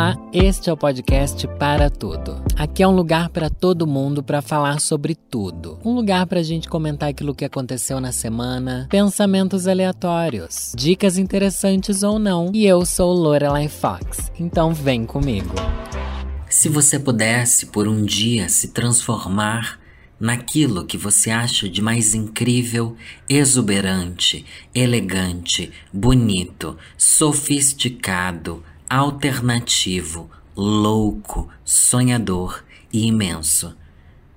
Olá, este é o podcast Para Tudo. Aqui é um lugar para todo mundo para falar sobre tudo. Um lugar para a gente comentar aquilo que aconteceu na semana, pensamentos aleatórios, dicas interessantes ou não. E eu sou Lorelai Fox, então vem comigo. Se você pudesse por um dia se transformar naquilo que você acha de mais incrível, exuberante, elegante, bonito, sofisticado, alternativo, louco, sonhador e imenso.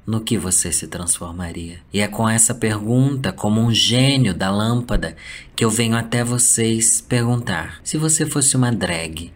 No que você se transformaria? E é com essa pergunta, como um gênio da lâmpada, que eu venho até vocês perguntar: se você fosse uma drag,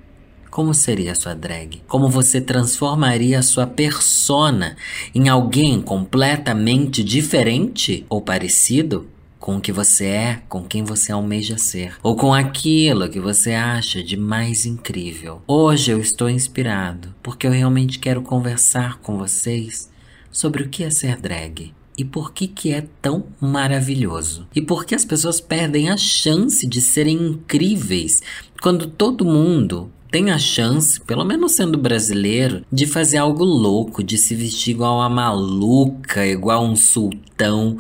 como seria a sua drag? Como você transformaria a sua persona em alguém completamente diferente ou parecido? Com o que você é, com quem você almeja ser, ou com aquilo que você acha de mais incrível. Hoje eu estou inspirado porque eu realmente quero conversar com vocês sobre o que é ser drag. E por que que é tão maravilhoso? E por que as pessoas perdem a chance de serem incríveis quando todo mundo tem a chance, pelo menos sendo brasileiro, de fazer algo louco, de se vestir igual uma maluca, igual um sultão,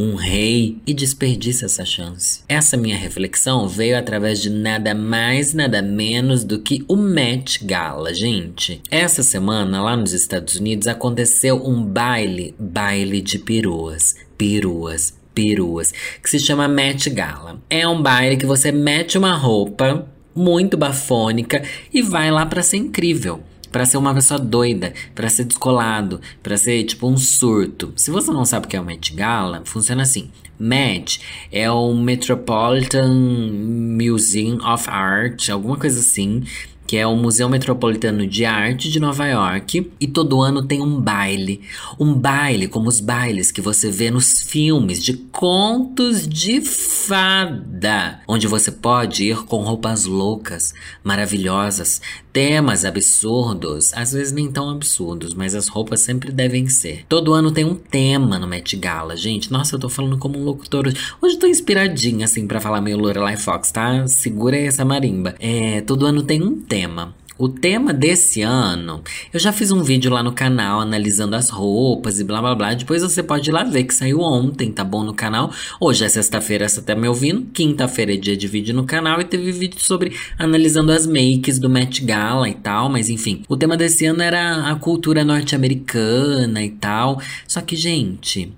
um rei e desperdiça essa chance. Essa minha reflexão veio através de nada mais, nada menos do que o Met Gala, gente. Essa semana, lá nos Estados Unidos, aconteceu um baile, baile de peruas, peruas, peruas, que se chama Met Gala. É um baile que você mete uma roupa muito bafônica e vai lá para ser incrível. Para ser uma pessoa doida, para ser descolado, para ser tipo um surto. Se você não sabe o que é o Met Gala, funciona assim. Met é o Metropolitan Museum of Art, alguma coisa assim, que é o Museu Metropolitano de Arte de Nova York, e todo ano tem um baile. Um baile como os bailes que você vê nos filmes de contos de fada, onde você pode ir com roupas loucas, maravilhosas, temas absurdos, às vezes nem tão absurdos, mas as roupas sempre devem ser. Todo ano tem um tema no Met Gala, gente. Nossa, eu tô falando como um locutor hoje. Hoje eu tô inspiradinha, assim, para falar meio Lorelai Fox, tá? Segura essa marimba. É, todo ano tem um tema tema. O tema desse ano, eu já fiz um vídeo lá no canal analisando as roupas e blá blá blá. Depois você pode ir lá ver que saiu ontem, tá bom? No canal. Hoje é sexta-feira, você tá me ouvindo. Quinta-feira é dia de vídeo no canal e teve vídeo sobre analisando as makes do Met Gala e tal. Mas enfim, o tema desse ano era a cultura norte-americana e tal. Só que, gente,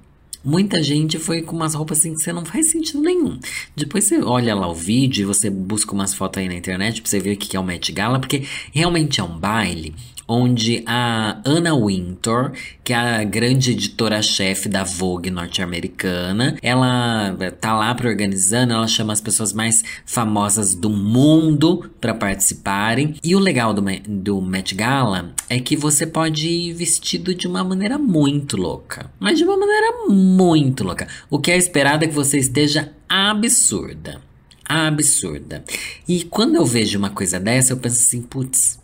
Muita gente foi com umas roupas assim que você não faz sentido nenhum. Depois você olha lá o vídeo e você busca umas fotos aí na internet pra você ver o que é o Met Gala, porque realmente é um baile onde a Anna Wintour, que é a grande editora-chefe da Vogue norte-americana, ela tá lá para organizando, ela chama as pessoas mais famosas do mundo para participarem. E o legal do, do Met Gala é que você pode ir vestido de uma maneira muito louca, mas de uma maneira muito louca. O que é esperado é que você esteja absurda absurda. E quando eu vejo uma coisa dessa, eu penso assim, putz,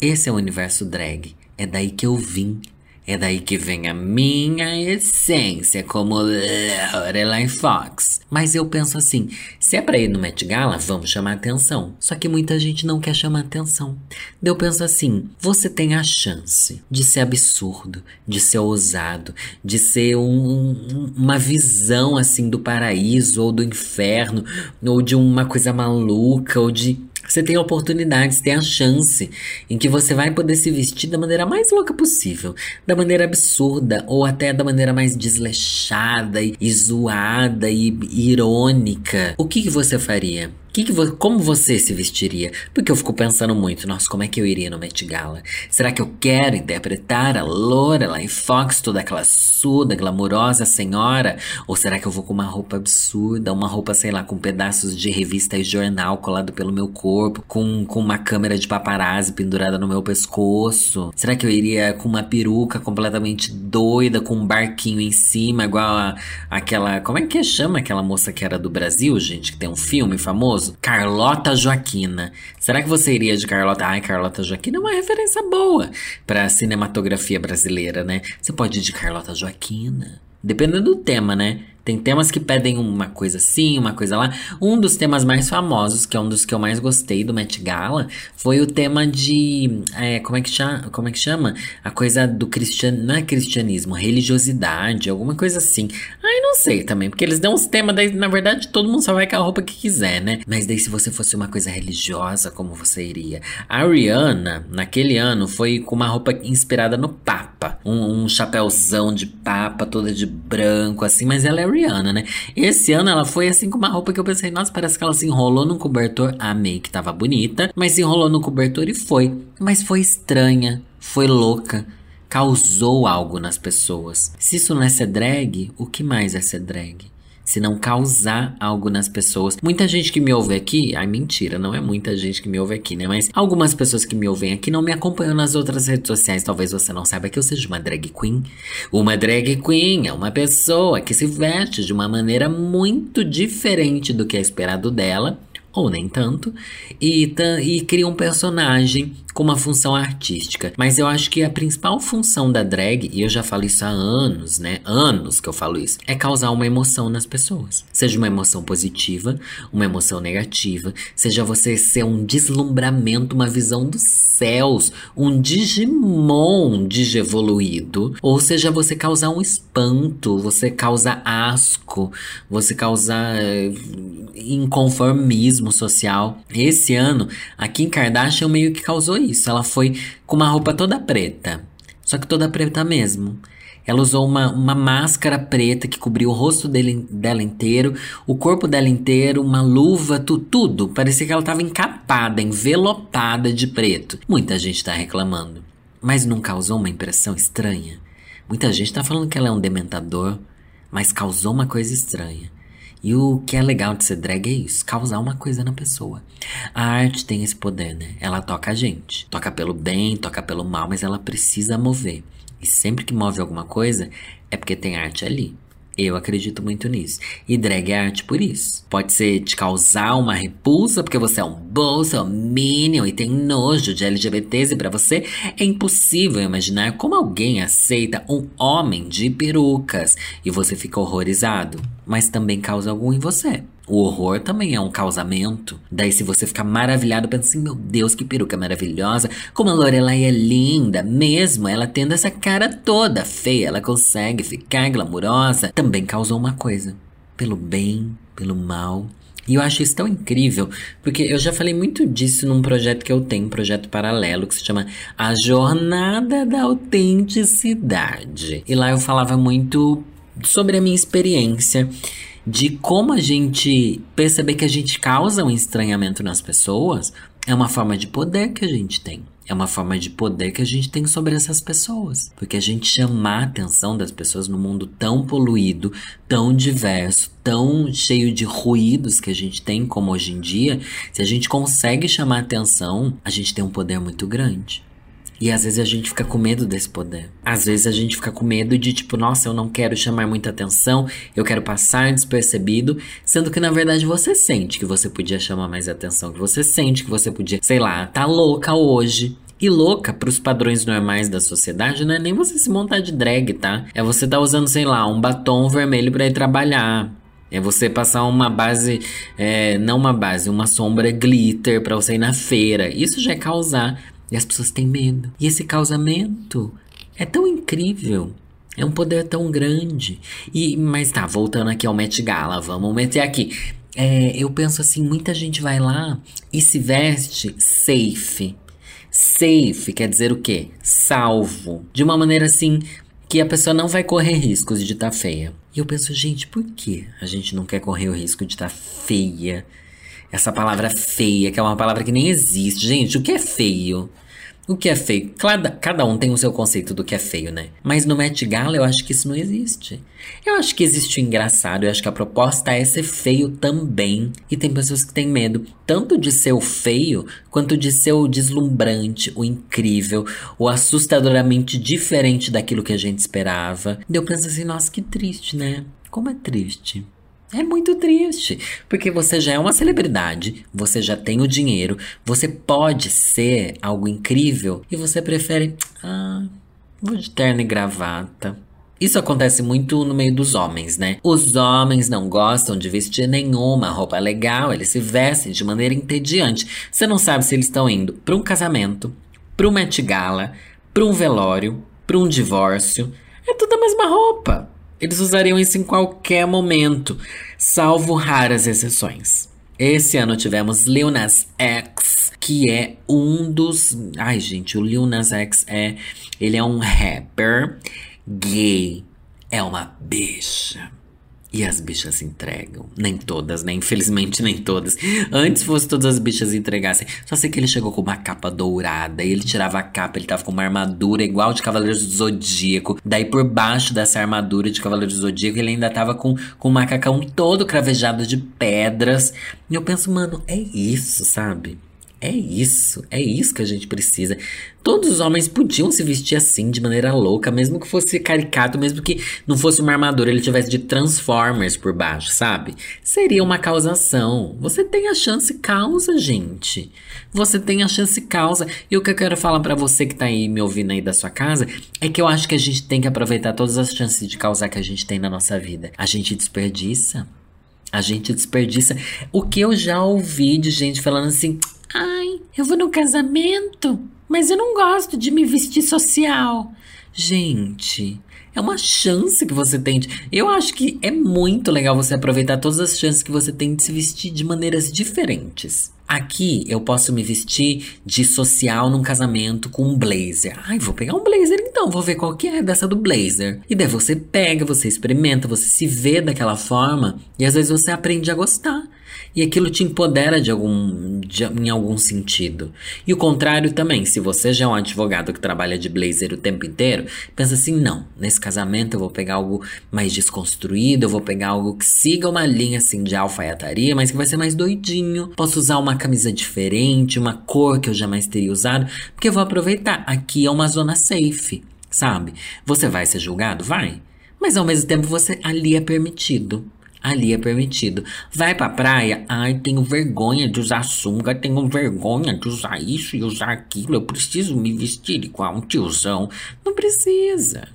esse é o universo drag. É daí que eu vim. É daí que vem a minha essência como Lorelai Fox. Mas eu penso assim, se é pra ir no Met Gala, vamos chamar atenção. Só que muita gente não quer chamar atenção. Eu penso assim, você tem a chance de ser absurdo, de ser ousado, de ser um, uma visão assim do paraíso ou do inferno, ou de uma coisa maluca, ou de você tem a oportunidade, você tem a chance em que você vai poder se vestir da maneira mais louca possível, da maneira absurda ou até da maneira mais desleixada e, e zoada e irônica. O que, que você faria? Que que vo como você se vestiria? Porque eu fico pensando muito, nossa, como é que eu iria no Met Gala? Será que eu quero interpretar a Lorelai Fox, toda aquela suda, glamurosa senhora? Ou será que eu vou com uma roupa absurda, uma roupa, sei lá, com pedaços de revista e jornal colado pelo meu corpo, com, com uma câmera de paparazzi pendurada no meu pescoço? Será que eu iria com uma peruca completamente doida, com um barquinho em cima, igual a, aquela. Como é que chama aquela moça que era do Brasil, gente, que tem um filme famoso? Famoso? Carlota Joaquina. Será que você iria de Carlota? Ai, Carlota Joaquina é uma referência boa para cinematografia brasileira, né? Você pode ir de Carlota Joaquina. Dependendo do tema, né? Tem temas que pedem uma coisa assim, uma coisa lá. Um dos temas mais famosos, que é um dos que eu mais gostei do Met Gala, foi o tema de. É, como, é que chama, como é que chama? A coisa do cristianismo. Não é cristianismo, religiosidade, alguma coisa assim. Ai, não sei também, porque eles dão os temas, daí na verdade todo mundo só vai com a roupa que quiser, né? Mas daí se você fosse uma coisa religiosa, como você iria? A Rihanna, naquele ano, foi com uma roupa inspirada no Papa. Um, um chapéuzão de Papa, toda de branco, assim, mas ela é Rihanna, né? Esse ano ela foi assim com uma roupa que eu pensei, nossa, parece que ela se enrolou num cobertor. Amei que tava bonita, mas se enrolou no cobertor e foi. Mas foi estranha, foi louca causou algo nas pessoas. Se isso não é ser drag, o que mais é ser drag? Se não causar algo nas pessoas. Muita gente que me ouve aqui, ai mentira, não é muita gente que me ouve aqui, né? Mas algumas pessoas que me ouvem aqui não me acompanham nas outras redes sociais. Talvez você não saiba que eu seja uma drag queen. Uma drag queen é uma pessoa que se veste de uma maneira muito diferente do que é esperado dela ou nem tanto, e, e cria um personagem com uma função artística. Mas eu acho que a principal função da drag, e eu já falo isso há anos, né? Anos que eu falo isso, é causar uma emoção nas pessoas. Seja uma emoção positiva, uma emoção negativa, seja você ser um deslumbramento, uma visão dos céus, um Digimon digievoluído, ou seja você causar um espanto, você causar asco, você causar eh, social. Esse ano, a Kim Kardashian meio que causou isso. Ela foi com uma roupa toda preta. Só que toda preta mesmo. Ela usou uma, uma máscara preta que cobriu o rosto dele, dela inteiro, o corpo dela inteiro, uma luva, tu, tudo. Parecia que ela estava encapada, envelopada de preto. Muita gente está reclamando. Mas não causou uma impressão estranha? Muita gente está falando que ela é um dementador, mas causou uma coisa estranha. E o que é legal de ser drag é isso, causar uma coisa na pessoa. A arte tem esse poder, né? Ela toca a gente. Toca pelo bem, toca pelo mal, mas ela precisa mover. E sempre que move alguma coisa, é porque tem arte ali. Eu acredito muito nisso. E drag é arte por isso. Pode ser te causar uma repulsa porque você é um bolsominion e tem nojo de LGBTs e pra você é impossível imaginar como alguém aceita um homem de perucas e você fica horrorizado. Mas também causa algum em você. O horror também é um causamento. Daí, se você ficar maravilhado, pensa assim: meu Deus, que peruca maravilhosa. Como a Lorelai é linda, mesmo ela tendo essa cara toda feia, ela consegue ficar glamurosa. Também causou uma coisa: pelo bem, pelo mal. E eu acho isso tão incrível, porque eu já falei muito disso num projeto que eu tenho, um projeto paralelo, que se chama A Jornada da Autenticidade. E lá eu falava muito sobre a minha experiência de como a gente perceber que a gente causa um estranhamento nas pessoas é uma forma de poder que a gente tem. É uma forma de poder que a gente tem sobre essas pessoas. Porque a gente chamar a atenção das pessoas no mundo tão poluído, tão diverso, tão cheio de ruídos que a gente tem como hoje em dia, se a gente consegue chamar a atenção, a gente tem um poder muito grande. E às vezes a gente fica com medo desse poder. Às vezes a gente fica com medo de tipo, nossa, eu não quero chamar muita atenção, eu quero passar despercebido, sendo que na verdade você sente que você podia chamar mais atenção, que você sente que você podia, sei lá, tá louca hoje, e louca para os padrões normais da sociedade não é nem você se montar de drag, tá? É você tá usando, sei lá, um batom vermelho para ir trabalhar. É você passar uma base, é, não uma base, uma sombra glitter para você ir na feira. Isso já é causar e as pessoas têm medo. E esse causamento é tão incrível. É um poder tão grande. E, mas tá, voltando aqui ao Met Gala, vamos meter aqui. É, eu penso assim, muita gente vai lá e se veste safe. Safe quer dizer o quê? Salvo. De uma maneira assim que a pessoa não vai correr riscos de estar tá feia. E eu penso, gente, por que a gente não quer correr o risco de estar tá feia? Essa palavra feia, que é uma palavra que nem existe. Gente, o que é feio? O que é feio? Cada, cada um tem o seu conceito do que é feio, né? Mas no Met Gala eu acho que isso não existe. Eu acho que existe o engraçado, eu acho que a proposta é ser feio também. E tem pessoas que têm medo tanto de ser o feio, quanto de ser o deslumbrante, o incrível, o assustadoramente diferente daquilo que a gente esperava. E eu penso assim, nossa, que triste, né? Como é triste. É muito triste, porque você já é uma celebridade, você já tem o dinheiro, você pode ser algo incrível e você prefere, ah, vou de terno e gravata. Isso acontece muito no meio dos homens, né? Os homens não gostam de vestir nenhuma roupa legal, eles se vestem de maneira entediante. Você não sabe se eles estão indo para um casamento, para um Met Gala, para um velório, para um divórcio. É tudo a mesma roupa. Eles usariam isso em qualquer momento, salvo raras exceções. Esse ano tivemos Lil Nas X, que é um dos. Ai, gente, o Lil Nas X é. Ele é um rapper gay. É uma bicha. E as bichas entregam. Nem todas, né? Infelizmente, nem todas. Antes fosse todas as bichas entregassem. Só sei que ele chegou com uma capa dourada. E ele tirava a capa, ele tava com uma armadura igual de Cavaleiros do Zodíaco. Daí, por baixo dessa armadura de Cavaleiros do Zodíaco, ele ainda tava com, com um macacão todo cravejado de pedras. E eu penso, mano, é isso, sabe? É isso, é isso que a gente precisa. Todos os homens podiam se vestir assim, de maneira louca, mesmo que fosse caricato, mesmo que não fosse uma armadura, ele tivesse de Transformers por baixo, sabe? Seria uma causação. Você tem a chance causa, gente. Você tem a chance causa. E o que eu quero falar para você que tá aí me ouvindo aí da sua casa é que eu acho que a gente tem que aproveitar todas as chances de causar que a gente tem na nossa vida. A gente desperdiça. A gente desperdiça. O que eu já ouvi de gente falando assim: Ai, eu vou no casamento, mas eu não gosto de me vestir social. Gente, é uma chance que você tem. De... Eu acho que é muito legal você aproveitar todas as chances que você tem de se vestir de maneiras diferentes. Aqui eu posso me vestir de social num casamento com um blazer. Ai, vou pegar um blazer então, vou ver qual que é dessa do blazer. E daí você pega, você experimenta, você se vê daquela forma e às vezes você aprende a gostar. E aquilo te empodera de algum, de, em algum sentido. E o contrário também, se você já é um advogado que trabalha de blazer o tempo inteiro, pensa assim: não, nesse casamento eu vou pegar algo mais desconstruído, eu vou pegar algo que siga uma linha assim de alfaiataria, mas que vai ser mais doidinho. Posso usar uma camisa diferente, uma cor que eu jamais teria usado, porque eu vou aproveitar. Aqui é uma zona safe, sabe? Você vai ser julgado? Vai. Mas ao mesmo tempo você ali é permitido ali é permitido. Vai pra praia, ai, tenho vergonha de usar sunga, tenho vergonha de usar isso e usar aquilo, eu preciso me vestir igual um tiozão. Não precisa.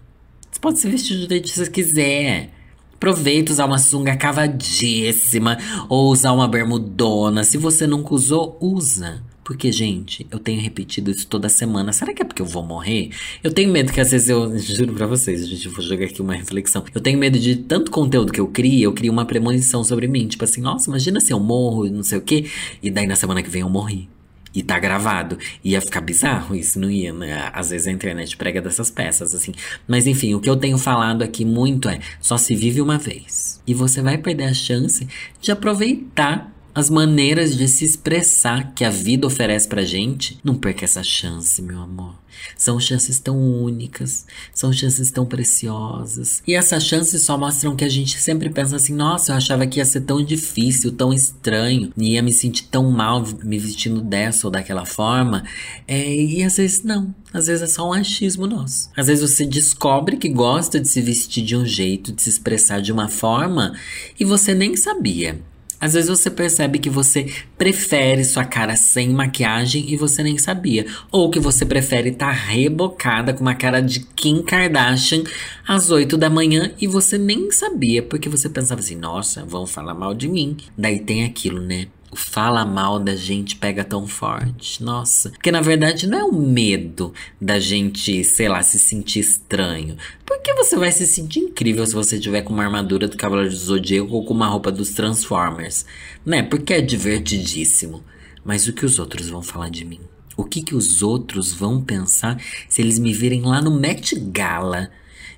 Você pode se vestir do jeito que você quiser. Aproveita usar uma sunga cavadíssima ou usar uma bermudona. Se você nunca usou, usa. Porque, gente, eu tenho repetido isso toda semana. Será que é porque eu vou morrer? Eu tenho medo que às vezes eu. Juro pra vocês, gente, vou jogar aqui uma reflexão. Eu tenho medo de tanto conteúdo que eu crio, eu crio uma premonição sobre mim. Tipo assim, nossa, imagina se eu morro e não sei o quê. E daí na semana que vem eu morri. E tá gravado. Ia ficar bizarro isso, não ia, né? Às vezes a internet prega dessas peças, assim. Mas enfim, o que eu tenho falado aqui muito é: só se vive uma vez. E você vai perder a chance de aproveitar as maneiras de se expressar que a vida oferece pra gente, não perca essa chance, meu amor. São chances tão únicas, são chances tão preciosas. E essas chances só mostram que a gente sempre pensa assim: nossa, eu achava que ia ser tão difícil, tão estranho, ia me sentir tão mal me vestindo dessa ou daquela forma. É, e às vezes não. Às vezes é só um achismo nosso. Às vezes você descobre que gosta de se vestir de um jeito, de se expressar de uma forma, e você nem sabia. Às vezes você percebe que você prefere sua cara sem maquiagem e você nem sabia. Ou que você prefere estar tá rebocada com uma cara de Kim Kardashian às 8 da manhã e você nem sabia, porque você pensava assim: nossa, vão falar mal de mim. Daí tem aquilo, né? O fala mal da gente pega tão forte. Nossa. Porque na verdade não é o medo da gente, sei lá, se sentir estranho. Porque você vai se sentir incrível se você tiver com uma armadura do Cavaleiro do Zodíaco ou com uma roupa dos Transformers. Né? Porque é divertidíssimo. Mas o que os outros vão falar de mim? O que, que os outros vão pensar se eles me virem lá no Met Gala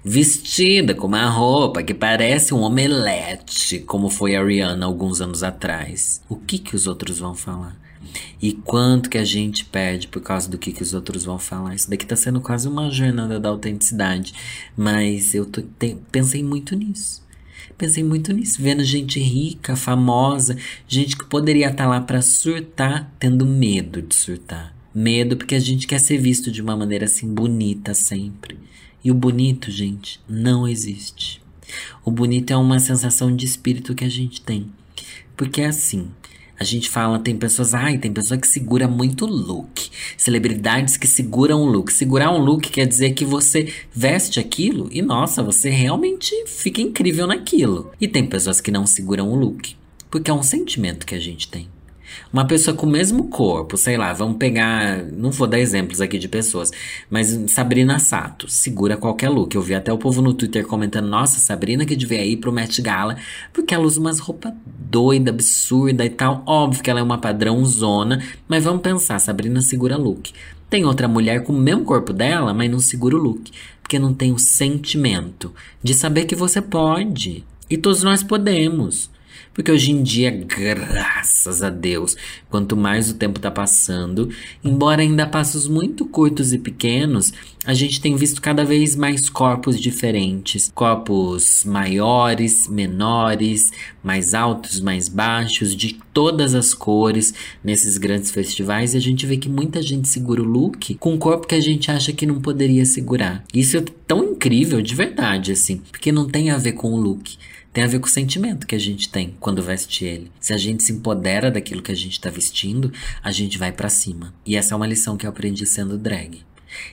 vestida com uma roupa que parece um omelete, como foi a Rihanna alguns anos atrás. O que que os outros vão falar? E quanto que a gente perde por causa do que, que os outros vão falar. Isso daqui tá sendo quase uma jornada da autenticidade. Mas eu tô, te, pensei muito nisso. Pensei muito nisso, vendo gente rica, famosa, gente que poderia estar tá lá para surtar, tendo medo de surtar. Medo porque a gente quer ser visto de uma maneira assim bonita sempre. E o bonito, gente, não existe. O bonito é uma sensação de espírito que a gente tem. Porque é assim, A gente fala, tem pessoas, ai, tem pessoa que segura muito look. Celebridades que seguram o look. Segurar um look quer dizer que você veste aquilo e, nossa, você realmente fica incrível naquilo. E tem pessoas que não seguram o look, porque é um sentimento que a gente tem. Uma pessoa com o mesmo corpo, sei lá, vamos pegar. Não vou dar exemplos aqui de pessoas, mas Sabrina Sato segura qualquer look. Eu vi até o povo no Twitter comentando: Nossa, Sabrina que devia ir pro Met Gala, porque ela usa umas roupas doida, absurda e tal. Óbvio que ela é uma padrão zona, mas vamos pensar: Sabrina segura look. Tem outra mulher com o mesmo corpo dela, mas não segura o look. Porque não tem o sentimento de saber que você pode. E todos nós podemos. Porque hoje em dia, graças a Deus, quanto mais o tempo está passando, embora ainda passos muito curtos e pequenos, a gente tem visto cada vez mais corpos diferentes, corpos maiores, menores, mais altos, mais baixos, de todas as cores nesses grandes festivais e a gente vê que muita gente segura o look com um corpo que a gente acha que não poderia segurar. Isso é tão incrível de verdade assim, porque não tem a ver com o look. Tem a ver com o sentimento que a gente tem quando veste ele. Se a gente se empodera daquilo que a gente está vestindo, a gente vai para cima. E essa é uma lição que eu aprendi sendo drag.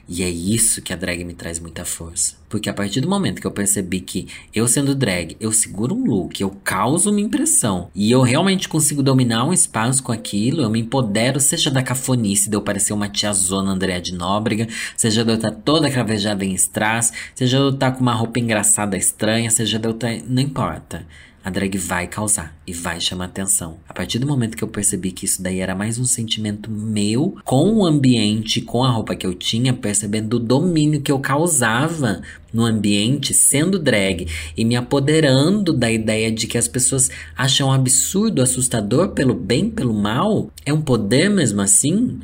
E é isso que a drag me traz muita força. Porque a partir do momento que eu percebi que eu sendo drag, eu seguro um look, eu causo uma impressão e eu realmente consigo dominar um espaço com aquilo, eu me empodero, seja da cafonice de eu parecer uma tiazona Andréa de Nóbrega, seja de eu estar toda cravejada em strass, seja de eu estar com uma roupa engraçada estranha, seja de eu estar. Não importa a drag vai causar e vai chamar atenção. A partir do momento que eu percebi que isso daí era mais um sentimento meu com o ambiente, com a roupa que eu tinha, percebendo o domínio que eu causava no ambiente, sendo drag e me apoderando da ideia de que as pessoas acham absurdo, assustador pelo bem, pelo mal, é um poder mesmo assim,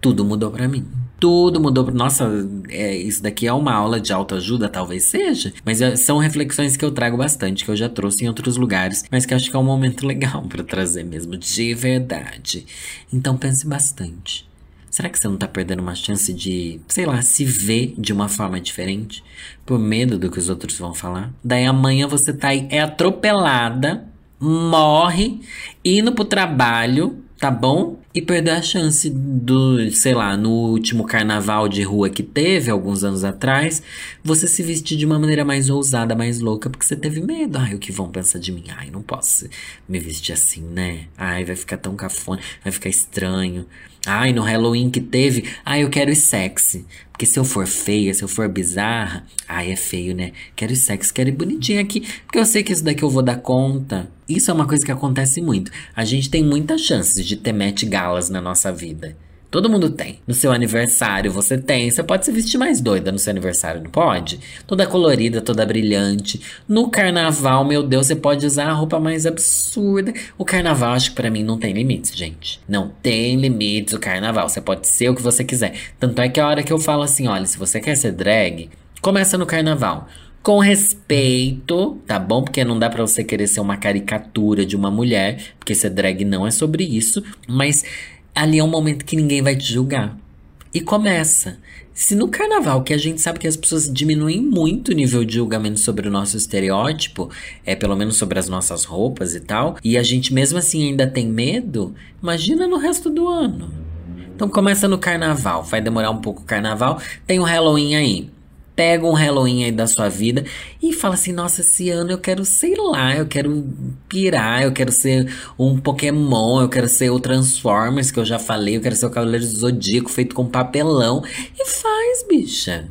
tudo mudou para mim tudo mudou. Nossa, é, isso daqui é uma aula de autoajuda, talvez seja. Mas é, são reflexões que eu trago bastante, que eu já trouxe em outros lugares, mas que acho que é um momento legal para trazer mesmo, de verdade. Então pense bastante. Será que você não tá perdendo uma chance de, sei lá, se ver de uma forma diferente? Por medo do que os outros vão falar? Daí amanhã você tá aí, é atropelada, morre, indo pro trabalho, tá bom? E perder a chance do, sei lá, no último carnaval de rua que teve, alguns anos atrás, você se vestir de uma maneira mais ousada, mais louca, porque você teve medo. Ai, o que vão pensar de mim? Ai, não posso me vestir assim, né? Ai, vai ficar tão cafona, vai ficar estranho. Ai, no Halloween que teve, ai, eu quero ir sexy. Porque se eu for feia, se eu for bizarra, ai, é feio, né? Quero ir sexy, quero ir bonitinha aqui, porque eu sei que isso daqui eu vou dar conta. Isso é uma coisa que acontece muito. A gente tem muitas chances de ter Met Galas na nossa vida. Todo mundo tem. No seu aniversário você tem. Você pode se vestir mais doida no seu aniversário, não pode? Toda colorida, toda brilhante. No carnaval, meu Deus, você pode usar a roupa mais absurda. O carnaval, acho que pra mim não tem limites, gente. Não tem limites o carnaval. Você pode ser o que você quiser. Tanto é que a hora que eu falo assim, olha, se você quer ser drag, começa no carnaval com respeito, tá bom? Porque não dá para você querer ser uma caricatura de uma mulher, porque ser drag não é sobre isso, mas ali é um momento que ninguém vai te julgar. E começa. Se no carnaval, que a gente sabe que as pessoas diminuem muito o nível de julgamento sobre o nosso estereótipo, é pelo menos sobre as nossas roupas e tal, e a gente mesmo assim ainda tem medo, imagina no resto do ano. Então começa no carnaval, vai demorar um pouco o carnaval, tem o Halloween aí pega um Halloween aí da sua vida e fala assim: nossa, esse ano eu quero, sei lá, eu quero pirar, eu quero ser um Pokémon, eu quero ser o Transformers, que eu já falei, eu quero ser o Cavaleiro do Zodíaco feito com papelão. E faz, bicha.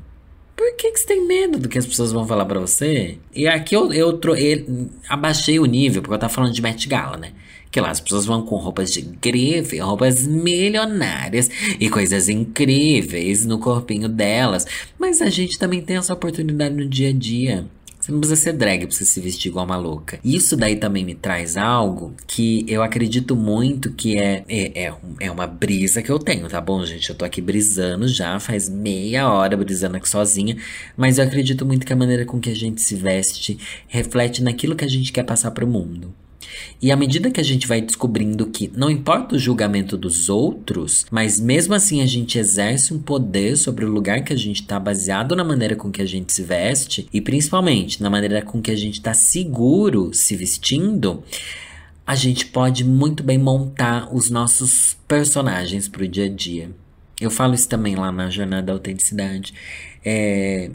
Por que, que você tem medo do que as pessoas vão falar para você? E aqui eu, eu, eu abaixei o nível, porque eu tava falando de Met Gala, né? Que lá as pessoas vão com roupas de grife, roupas milionárias e coisas incríveis no corpinho delas. Mas a gente também tem essa oportunidade no dia a dia. Você não precisa ser drag pra você se vestir igual uma louca. Isso daí também me traz algo que eu acredito muito que é, é, é, é, uma brisa que eu tenho, tá bom, gente? Eu tô aqui brisando já, faz meia hora brisando aqui sozinha. Mas eu acredito muito que a maneira com que a gente se veste reflete naquilo que a gente quer passar pro mundo. E à medida que a gente vai descobrindo que não importa o julgamento dos outros, mas mesmo assim a gente exerce um poder sobre o lugar que a gente está baseado na maneira com que a gente se veste e principalmente na maneira com que a gente está seguro se vestindo, a gente pode muito bem montar os nossos personagens pro dia a dia. Eu falo isso também lá na Jornada da Autenticidade. É,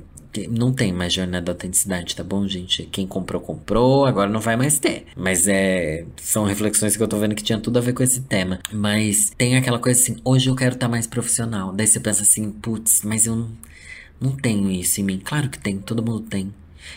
não tem mais jornada da autenticidade, tá bom, gente? Quem comprou, comprou, agora não vai mais ter. Mas é. São reflexões que eu tô vendo que tinha tudo a ver com esse tema. Mas tem aquela coisa assim, hoje eu quero estar tá mais profissional. Daí você pensa assim, putz, mas eu não, não tenho isso em mim. Claro que tem, todo mundo tem.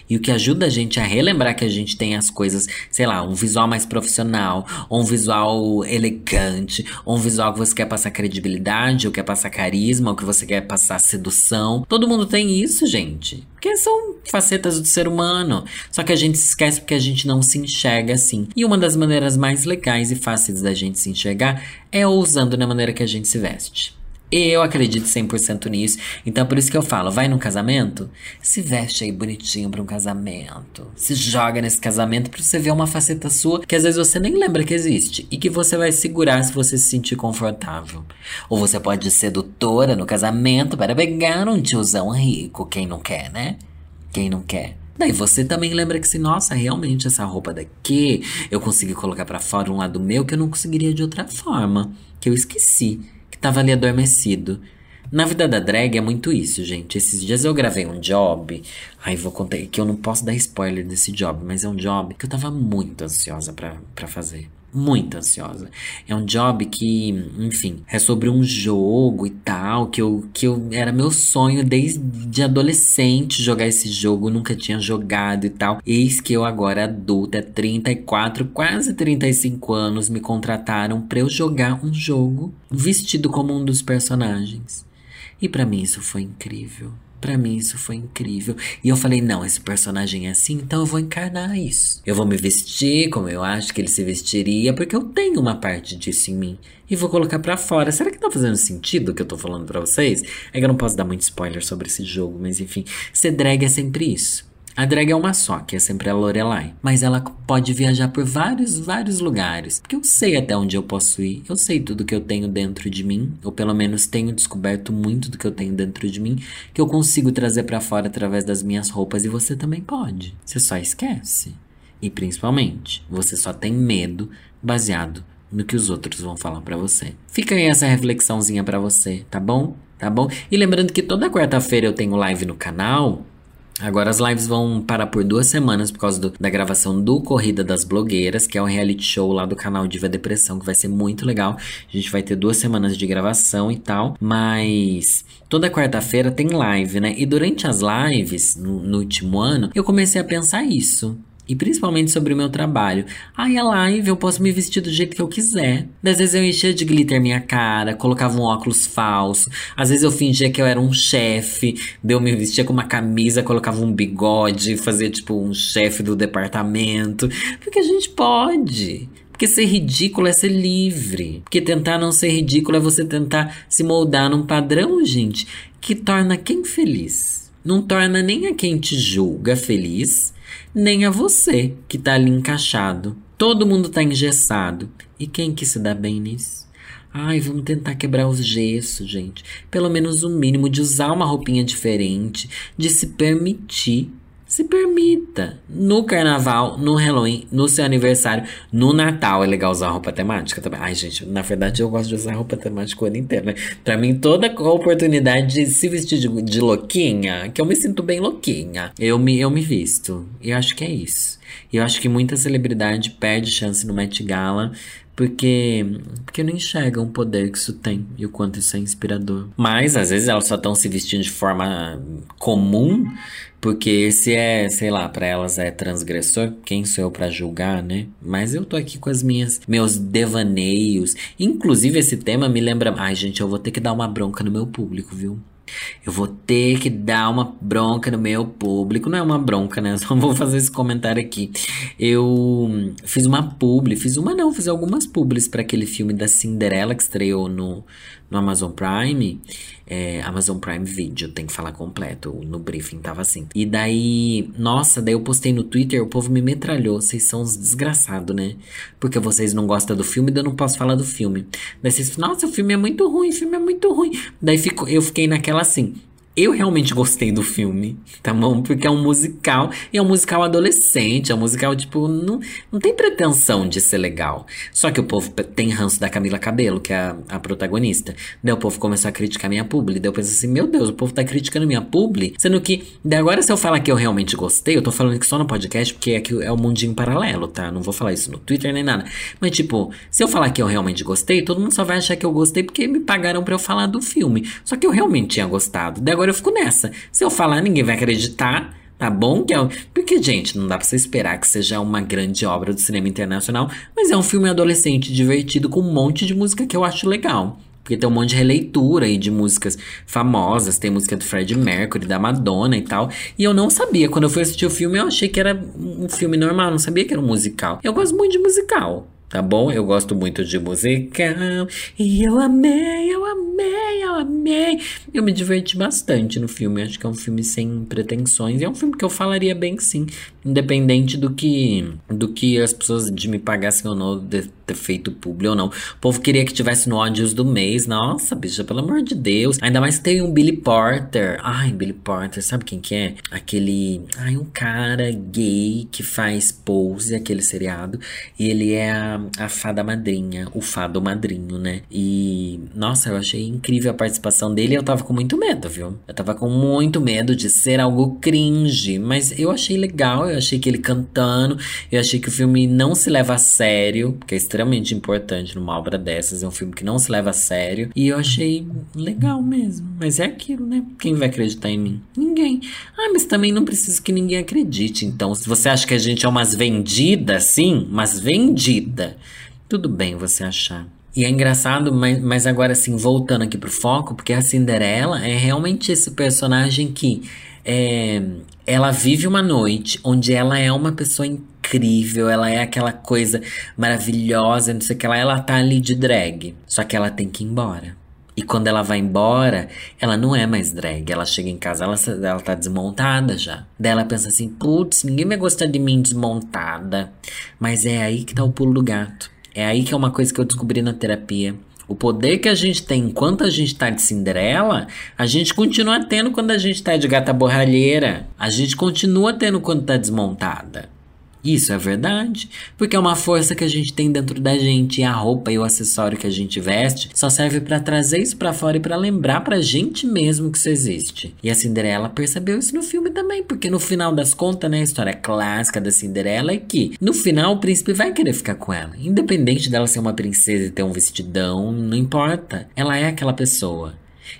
E o que ajuda a gente a relembrar que a gente tem as coisas, sei lá, um visual mais profissional, ou um visual elegante, ou um visual que você quer passar credibilidade, ou quer passar carisma, ou que você quer passar sedução. Todo mundo tem isso, gente. Porque são facetas do ser humano. Só que a gente se esquece porque a gente não se enxerga assim. E uma das maneiras mais legais e fáceis da gente se enxergar é usando na maneira que a gente se veste. Eu acredito 100% nisso. Então, por isso que eu falo: vai num casamento, se veste aí bonitinho para um casamento. Se joga nesse casamento pra você ver uma faceta sua que às vezes você nem lembra que existe e que você vai segurar se você se sentir confortável. Ou você pode ser sedutora no casamento para pegar um tiozão rico. Quem não quer, né? Quem não quer? Daí você também lembra que se, nossa, realmente essa roupa daqui eu consegui colocar para fora um lado meu que eu não conseguiria de outra forma, que eu esqueci que tava ali adormecido. Na vida da drag é muito isso, gente. Esses dias eu gravei um job. Ai, vou contar que eu não posso dar spoiler desse job, mas é um job que eu tava muito ansiosa para fazer muito ansiosa. É um job que, enfim, é sobre um jogo e tal, que eu, que eu era meu sonho desde adolescente jogar esse jogo, nunca tinha jogado e tal. Eis que eu agora adulta, 34, quase 35 anos, me contrataram para eu jogar um jogo vestido como um dos personagens. E para mim isso foi incrível. Para mim isso foi incrível. E eu falei: não, esse personagem é assim, então eu vou encarnar isso. Eu vou me vestir como eu acho que ele se vestiria, porque eu tenho uma parte disso em mim. E vou colocar para fora. Será que tá fazendo sentido o que eu tô falando para vocês? É que eu não posso dar muito spoiler sobre esse jogo, mas enfim. Ser drag é sempre isso. A drag é uma só, que é sempre a Lorelai. Mas ela pode viajar por vários, vários lugares. Porque eu sei até onde eu posso ir. Eu sei tudo que eu tenho dentro de mim. Ou pelo menos tenho descoberto muito do que eu tenho dentro de mim. Que eu consigo trazer para fora através das minhas roupas. E você também pode. Você só esquece. E principalmente, você só tem medo baseado no que os outros vão falar para você. Fica aí essa reflexãozinha para você, tá bom? Tá bom? E lembrando que toda quarta-feira eu tenho live no canal Agora as lives vão parar por duas semanas por causa do, da gravação do Corrida das Blogueiras, que é um reality show lá do canal Diva Depressão, que vai ser muito legal. A gente vai ter duas semanas de gravação e tal, mas toda quarta-feira tem live, né? E durante as lives, no, no último ano, eu comecei a pensar isso. E principalmente sobre o meu trabalho. Ai, a live eu posso me vestir do jeito que eu quiser. Às vezes eu enchia de glitter minha cara, colocava um óculos falso. Às vezes eu fingia que eu era um chefe. Eu me vestia com uma camisa, colocava um bigode, fazia tipo um chefe do departamento. Porque a gente pode. Porque ser ridículo é ser livre. Porque tentar não ser ridículo é você tentar se moldar num padrão, gente, que torna quem feliz. Não torna nem a quem te julga feliz nem a você que tá ali encaixado. Todo mundo tá engessado. E quem que se dá bem nisso? Ai, vamos tentar quebrar os gessos, gente. Pelo menos o mínimo de usar uma roupinha diferente, de se permitir se permita. No carnaval, no Halloween, no seu aniversário, no Natal é legal usar roupa temática também. Ai, gente, na verdade eu gosto de usar roupa temática o ano inteiro, né? Pra mim, toda oportunidade de se vestir de, de louquinha, que eu me sinto bem louquinha, eu me, eu me visto. E eu acho que é isso. E eu acho que muita celebridade perde chance no Met Gala porque, porque não enxergam o poder que isso tem e o quanto isso é inspirador. Mas às vezes elas só estão se vestindo de forma comum, porque se é, sei lá, para elas é transgressor, quem sou eu para julgar, né? Mas eu tô aqui com as minhas meus devaneios. Inclusive esse tema me lembra, ai gente, eu vou ter que dar uma bronca no meu público, viu? Eu vou ter que dar uma bronca no meu público. Não é uma bronca, né? Só vou fazer esse comentário aqui. Eu fiz uma publi, fiz uma não, fiz algumas publis para aquele filme da Cinderela que estreou no, no Amazon Prime, é, Amazon Prime Video, tem que falar completo, no briefing tava assim. E daí, nossa, daí eu postei no Twitter, o povo me metralhou, vocês são uns desgraçados, né? Porque vocês não gostam do filme, daí eu não posso falar do filme. Daí vocês, nossa, o filme é muito ruim, o filme é muito ruim. Daí fico, eu fiquei naquela assim, eu realmente gostei do filme, tá bom? Porque é um musical, e é um musical adolescente, é um musical, tipo, não, não tem pretensão de ser legal. Só que o povo tem ranço da Camila Cabelo, que é a, a protagonista. Daí o povo começou a criticar minha publi. Daí eu pensei assim, meu Deus, o povo tá criticando minha publi, sendo que, daí agora se eu falar que eu realmente gostei, eu tô falando que só no podcast, porque aqui é o mundinho paralelo, tá? Não vou falar isso no Twitter nem nada. Mas, tipo, se eu falar que eu realmente gostei, todo mundo só vai achar que eu gostei porque me pagaram para eu falar do filme. Só que eu realmente tinha gostado. Daí agora agora eu fico nessa. Se eu falar, ninguém vai acreditar. Tá bom? Que é, porque, gente, não dá pra você esperar que seja uma grande obra do cinema internacional, mas é um filme adolescente divertido com um monte de música que eu acho legal. Porque tem um monte de releitura aí de músicas famosas, tem música do Freddie Mercury, da Madonna e tal. E eu não sabia, quando eu fui assistir o filme, eu achei que era um filme normal, não sabia que era um musical. Eu gosto muito de musical tá bom? Eu gosto muito de musical e eu amei, eu amei, eu amei. Eu me diverti bastante no filme. Acho que é um filme sem pretensões. E é um filme que eu falaria bem sim, independente do que do que as pessoas de me pagassem ou não de ter feito público ou não. O povo queria que tivesse no ódios do mês. Nossa, bicha, pelo amor de Deus. Ainda mais tem um Billy Porter. Ai, Billy Porter, sabe quem que é? Aquele, ai, um cara gay que faz pose aquele seriado e ele é a a fada madrinha, o fado madrinho, né? E, nossa, eu achei incrível a participação dele eu tava com muito medo, viu? Eu tava com muito medo de ser algo cringe, mas eu achei legal, eu achei que ele cantando, eu achei que o filme não se leva a sério, que é extremamente importante numa obra dessas, é um filme que não se leva a sério, e eu achei legal mesmo. Mas é aquilo, né? Quem vai acreditar em mim? Ninguém. Ah, mas também não preciso que ninguém acredite. Então, se você acha que a gente é umas vendidas, sim, mas vendida tudo bem você achar. E é engraçado, mas, mas agora assim, voltando aqui pro foco, porque a Cinderela é realmente esse personagem que é, ela vive uma noite onde ela é uma pessoa incrível, ela é aquela coisa maravilhosa, não sei o que lá, ela tá ali de drag. Só que ela tem que ir embora. E quando ela vai embora, ela não é mais drag. Ela chega em casa, ela, ela tá desmontada já. Daí ela pensa assim: putz, ninguém vai gostar de mim desmontada. Mas é aí que tá o pulo do gato. É aí que é uma coisa que eu descobri na terapia. O poder que a gente tem enquanto a gente tá de Cinderela, a gente continua tendo quando a gente tá de gata borralheira. A gente continua tendo quando tá desmontada. Isso é verdade, porque é uma força que a gente tem dentro da gente e a roupa e o acessório que a gente veste só serve para trazer isso para fora e para lembrar pra gente mesmo que isso existe. E a Cinderela percebeu isso no filme também, porque no final das contas, né, a história clássica da Cinderela é que no final o príncipe vai querer ficar com ela, independente dela ser uma princesa e ter um vestidão, não importa. Ela é aquela pessoa.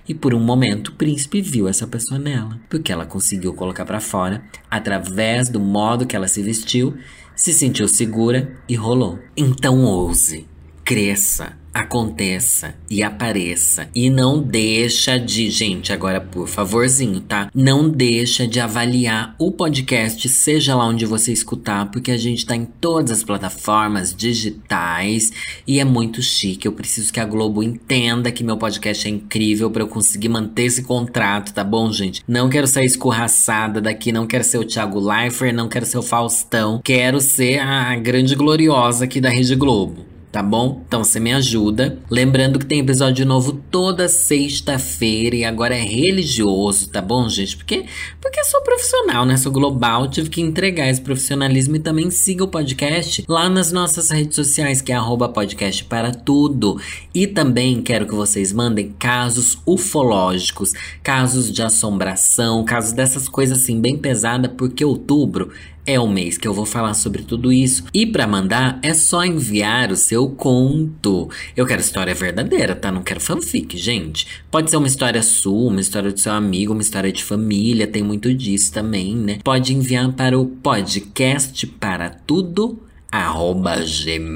E por um momento o príncipe viu essa pessoa nela, porque ela conseguiu colocar para fora, através do modo que ela se vestiu, se sentiu segura e rolou. Então ouse, cresça, aconteça e apareça. E não deixa de, gente, agora por favorzinho, tá? Não deixa de avaliar o podcast, seja lá onde você escutar, porque a gente tá em todas as plataformas digitais e é muito chique. Eu preciso que a Globo entenda que meu podcast é incrível para eu conseguir manter esse contrato, tá bom, gente? Não quero sair escorraçada daqui, não quero ser o Thiago Leifert, não quero ser o Faustão, quero ser a grande gloriosa aqui da Rede Globo tá bom? Então você me ajuda. Lembrando que tem episódio novo toda sexta-feira e agora é religioso, tá bom, gente? Porque porque sou profissional, né? Sou global, tive que entregar esse profissionalismo e também siga o podcast lá nas nossas redes sociais, que é arroba podcast para tudo. E também quero que vocês mandem casos ufológicos, casos de assombração, casos dessas coisas assim bem pesadas, porque outubro é o mês que eu vou falar sobre tudo isso. E para mandar é só enviar o seu conto. Eu quero história verdadeira, tá? Não quero fanfic, gente. Pode ser uma história sua, uma história do seu amigo, uma história de família, tem muito disso também, né? Pode enviar para o podcast para tudo arroba gmail.com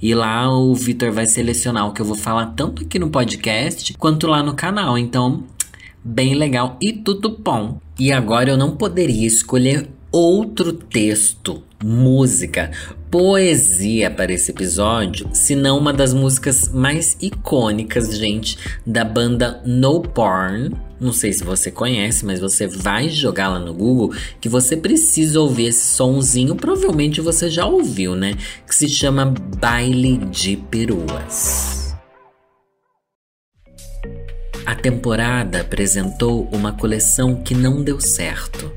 e lá o Vitor vai selecionar o que eu vou falar tanto aqui no podcast quanto lá no canal. Então bem legal e tudo bom. E agora eu não poderia escolher outro texto, música, poesia para esse episódio, senão uma das músicas mais icônicas, gente, da banda No Porn. Não sei se você conhece, mas você vai jogar lá no Google que você precisa ouvir esse sonzinho, provavelmente você já ouviu, né? Que se chama Baile de Peruas. A temporada apresentou uma coleção que não deu certo.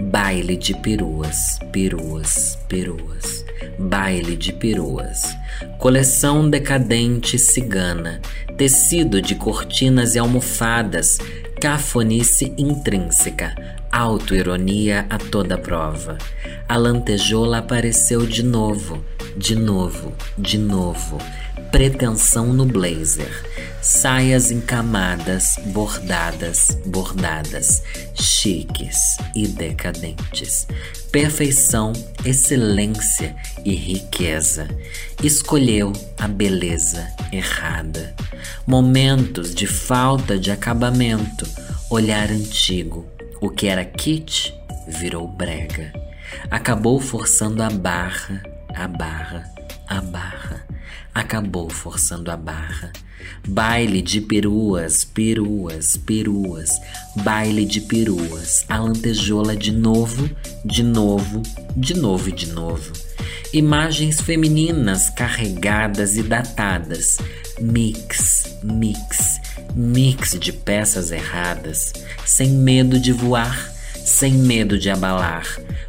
Baile de peruas, peruas, peruas. Baile de peruas. Coleção decadente cigana. Tecido de cortinas e almofadas. Cafonice intrínseca. Autoironia a toda prova. A lantejoula apareceu de novo, de novo, de novo. Pretensão no blazer. Saias encamadas, bordadas, bordadas, chiques e decadentes. Perfeição, excelência e riqueza. Escolheu a beleza errada. Momentos de falta de acabamento. Olhar antigo. O que era kit virou brega. Acabou forçando a barra, a barra, a barra. Acabou forçando a barra. Baile de peruas, peruas, peruas. Baile de peruas. A lantejoula de novo, de novo, de novo e de novo. Imagens femininas carregadas e datadas. Mix, mix, mix de peças erradas. Sem medo de voar, sem medo de abalar.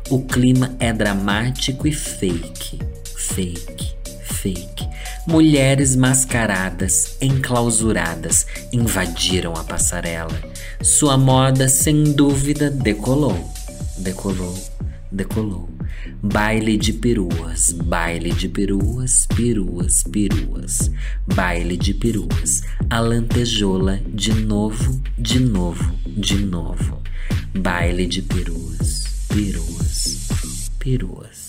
O clima é dramático e fake, fake, fake. Mulheres mascaradas, enclausuradas, invadiram a passarela. Sua moda, sem dúvida, decolou, decolou, decolou. Baile de peruas, baile de peruas, peruas, peruas. Baile de peruas, a lantejoula de novo, de novo, de novo. Baile de peruas, peruas, peruas.